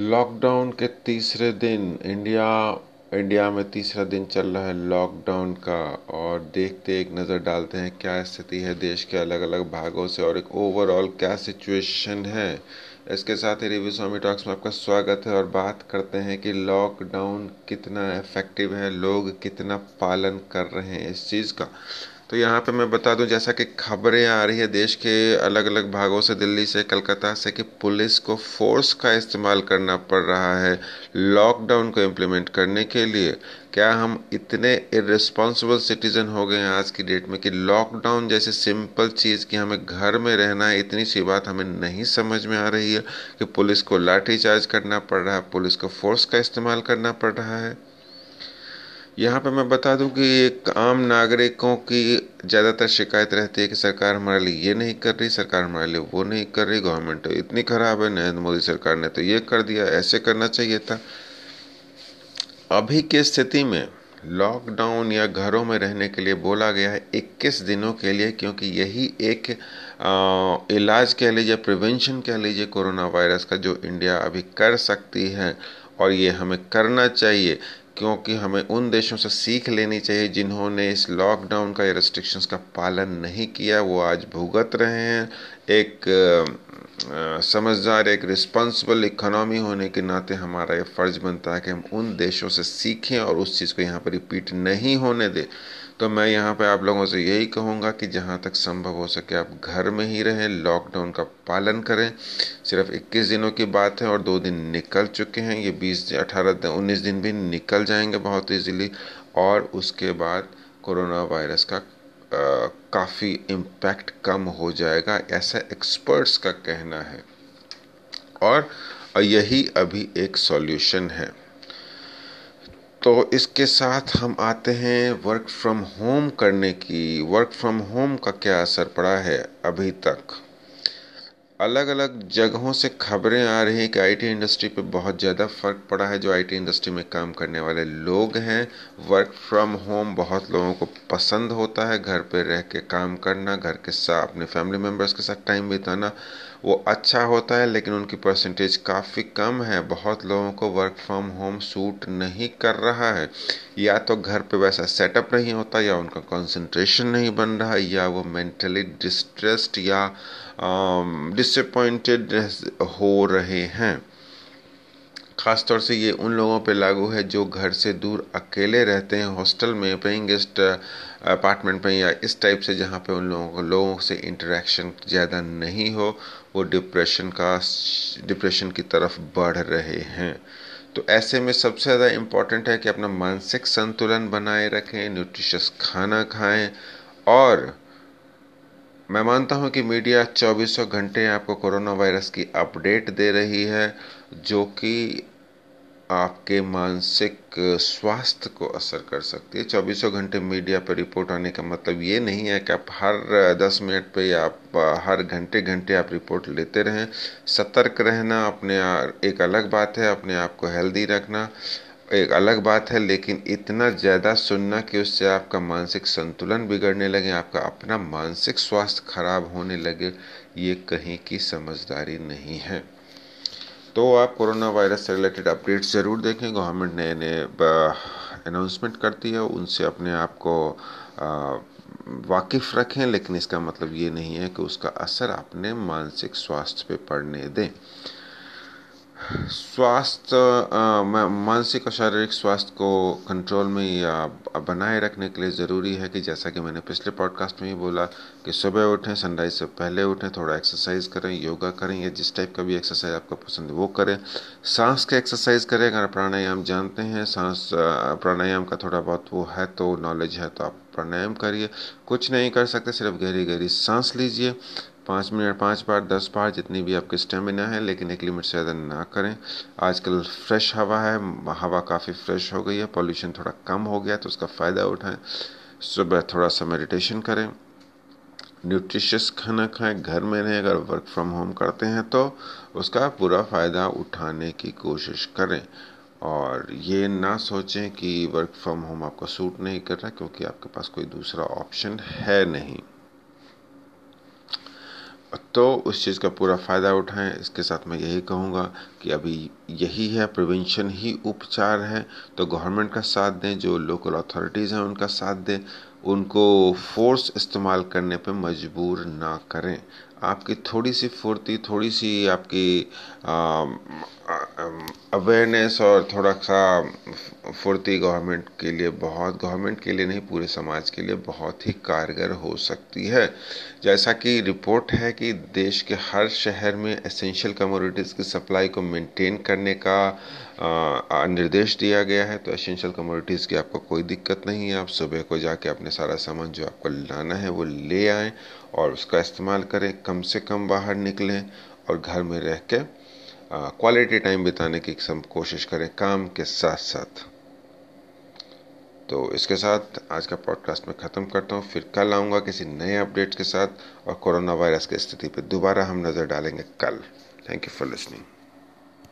Lockdown के तीसरे दिन, इंडिया इंडिया में तीसरा दिन चल रहा है लॉकडाउन का और देखते एक नज़र डालते हैं क्या स्थिति है देश के अलग अलग भागों से और एक ओवरऑल क्या सिचुएशन है। इसके साथ ही रिव्यू स्वामी टॉक्स में आपका स्वागत है और बात करते हैं कि लॉकडाउन कितना इफ़ेक्टिव है, लोग कितना पालन कर रहे हैं इस चीज़ का। तो यहाँ पे मैं बता दूँ, जैसा कि खबरें आ रही है देश के अलग अलग भागों से, दिल्ली से, कलकत्ता से, कि पुलिस को फोर्स का इस्तेमाल करना पड़ रहा है लॉकडाउन को इम्प्लीमेंट करने के लिए। क्या हम इतने इरेस्पॉन्सिबल सिटीजन हो गए हैं आज की डेट में कि लॉकडाउन जैसे सिंपल चीज़ कि हमें घर में रहना है, इतनी सी बात हमें नहीं समझ में आ रही है कि पुलिस को लाठी चार्ज करना पड़ रहा है, पुलिस को फोर्स का इस्तेमाल करना पड़ रहा है। यहाँ पे मैं बता दूँ कि एक आम नागरिकों की ज़्यादातर शिकायत रहती है कि सरकार हमारे लिए ये नहीं कर रही, सरकार हमारे लिए वो नहीं कर रही गवर्नमेंट तो इतनी ख़राब है, नरेंद्र मोदी सरकार ने तो ये कर दिया, ऐसे करना चाहिए था। अभी की स्थिति में लॉकडाउन या घरों में रहने के लिए बोला गया है 21 दिनों के लिए क्योंकि यही एक आ, इलाज कह लीजिए प्रिवेंशन कह लीजिए कोरोना वायरस का जो इंडिया अभी कर सकती है और ये हमें करना चाहिए। क्योंकि हमें उन देशों से सीख लेनी चाहिए जिन्होंने इस लॉकडाउन का या रेस्ट्रिक्शंस का पालन नहीं किया, वो आज भुगत रहे हैं। एक समझदार, एक रिस्पॉन्सिबल इकोनॉमी होने के नाते हमारा ये फ़र्ज़ बनता है कि हम उन देशों से सीखें और उस चीज़ को यहाँ पर रिपीट नहीं होने दें। तो मैं यहाँ पे आप लोगों से यही कहूँगा कि जहाँ तक संभव हो सके आप घर में ही रहें लॉकडाउन का पालन करें। सिर्फ़ 21 दिनों की बात है और दो दिन निकल चुके हैं। ये 20 18 उन्नीस दिन भी निकल जाएँगे बहुत ईजीली और उसके बाद कोरोना वायरस का काफ़ी इम्पैक्ट कम हो जाएगा, ऐसा एक्सपर्ट्स का कहना है। और यही अभी एक सॉल्यूशन है। तो इसके साथ हम आते हैं वर्क फ्रॉम होम करने की। वर्क फ्रॉम होम का क्या असर पड़ा है अभी तक? अलग अलग जगहों से खबरें आ रही हैं कि आईटी इंडस्ट्री पे बहुत ज़्यादा फ़र्क पड़ा है। जो आईटी इंडस्ट्री में काम करने वाले लोग हैं वर्क फ्रॉम होम बहुत लोगों को पसंद होता है। घर पे रह के काम करना, घर के साथ अपने फैमिली मेंबर्स के साथ टाइम बिताना, वो अच्छा होता है, लेकिन उनकी परसेंटेज काफ़ी कम है। बहुत लोगों को वर्क फ्रॉम होम सूट नहीं कर रहा है। या तो घर पे वैसा सेटअप नहीं होता, या उनका कंसंट्रेशन नहीं बन रहा, या वो मेंटली डिस्ट्रेस्ड या डिसअपॉइंटेड हो रहे हैं। ख़ास तौर से ये उन लोगों पे लागू है जो घर से दूर अकेले रहते हैं, हॉस्टल में पेइंग गेस्ट अपार्टमेंट में या इस टाइप से जहाँ पे उन लोगों को लोगों से इंटरेक्शन ज़्यादा नहीं हो, वो डिप्रेशन का, डिप्रेशन की तरफ़ बढ़ रहे हैं। तो ऐसे में सबसे ज़्यादा इंपॉर्टेंट है कि अपना मानसिक संतुलन बनाए रखें न्यूट्रिशस खाना खाएँ और मैं मानता हूँ कि मीडिया चौबीसों घंटे आपको कोरोना वायरस की अपडेट दे रही है, जो कि आपके मानसिक स्वास्थ्य को असर कर सकती है। चौबीसों घंटे मीडिया पर रिपोर्ट आने का मतलब ये नहीं है कि आप हर दस मिनट पे या आप हर घंटे घंटे आप रिपोर्ट लेते रहें। सतर्क रहना अपने एक अलग बात है, अपने आप को हेल्दी रखना। एक अलग बात है, लेकिन इतना ज़्यादा सुनना कि उससे आपका मानसिक संतुलन बिगड़ने लगे, आपका अपना मानसिक स्वास्थ्य खराब होने लगे, ये कहीं की समझदारी नहीं है। तो आप कोरोना वायरस से रिलेटेड अपडेट्स ज़रूर देखें, गवर्नमेंट नए नए अनाउंसमेंट करती है, उनसे अपने आप को वाकिफ़ रखें, लेकिन इसका मतलब ये नहीं है कि उसका असर अपने मानसिक स्वास्थ्य पे पड़ने दें। स्वास्थ्य मानसिक और शारीरिक स्वास्थ्य को कंट्रोल में या बनाए रखने के लिए ज़रूरी है कि जैसा कि मैंने पिछले पॉडकास्ट में ही बोला कि सुबह उठें सनराइज से पहले उठें, थोड़ा एक्सरसाइज करें योगा करें या जिस टाइप का भी एक्सरसाइज आपको पसंद है वो करें। सांस के एक्सरसाइज करें, अगर प्राणायाम जानते हैं, सांस प्राणायाम का थोड़ा बहुत वो है तो नॉलेज है तो आप प्राणायाम करिए। कुछ नहीं कर सकते, सिर्फ़ गहरी गहरी सांस लीजिए। पाँच मिनट, पाँच बार, दस बार जितनी भी आपकी स्टेमिना है, लेकिन एक लिमिट से ज़्यादा ना करें। आजकल फ्रेश हवा है, हवा काफ़ी फ्रेश हो गई है पॉल्यूशन थोड़ा कम हो गया तो उसका फ़ायदा उठाएँ। सुबह थोड़ा सा मेडिटेशन करें। न्यूट्रिशियस खाना खाएँ। घर में रहें, अगर वर्क फ्रॉम होम करते हैं तो उसका पूरा फ़ायदा उठाने की कोशिश करें। और ये ना सोचें कि वर्क फ्रॉम होम आपको सूट नहीं कर रहा, क्योंकि आपके पास कोई दूसरा ऑप्शन है नहीं। तो उस चीज़ का पूरा फ़ायदा उठाएँ। इसके साथ मैं यही कहूँगा कि अभी यही है, प्रिवेंशन ही उपचार है। तो गवर्नमेंट का साथ दें, जो लोकल अथॉरिटीज़ हैं, उनका साथ दें। उनको फोर्स इस्तेमाल करने पर मजबूर ना करें। आपकी थोड़ी सी फुर्ती, थोड़ी सी आपकी अवेयरनेस और थोड़ा सा फुर्ती गवर्नमेंट के लिए बहुत, गवर्नमेंट के लिए नहीं, पूरे समाज के लिए बहुत ही कारगर हो सकती है। जैसा कि रिपोर्ट है कि देश के हर शहर में एसेंशियल कमोडिटीज़ की सप्लाई को मेंटेन करने का निर्देश दिया गया है। तो एसेंशियल कमोडिटीज़ की आपको कोई दिक्कत नहीं है। आप सुबह को जाके अपने सारा सामान जो आपको लाना है, वो ले आएँ और उसका इस्तेमाल करें। कम से कम बाहर निकलें और घर में रह के क्वालिटी टाइम बिताने की कोशिश करें, काम के साथ साथ। तो इसके साथ आज का पॉडकास्ट मैं ख़त्म करता हूँ। फिर कल आऊँगा किसी नए अपडेट्स के साथ और कोरोना वायरस की स्थिति पर दोबारा हम नज़र डालेंगे कल। Thank you for listening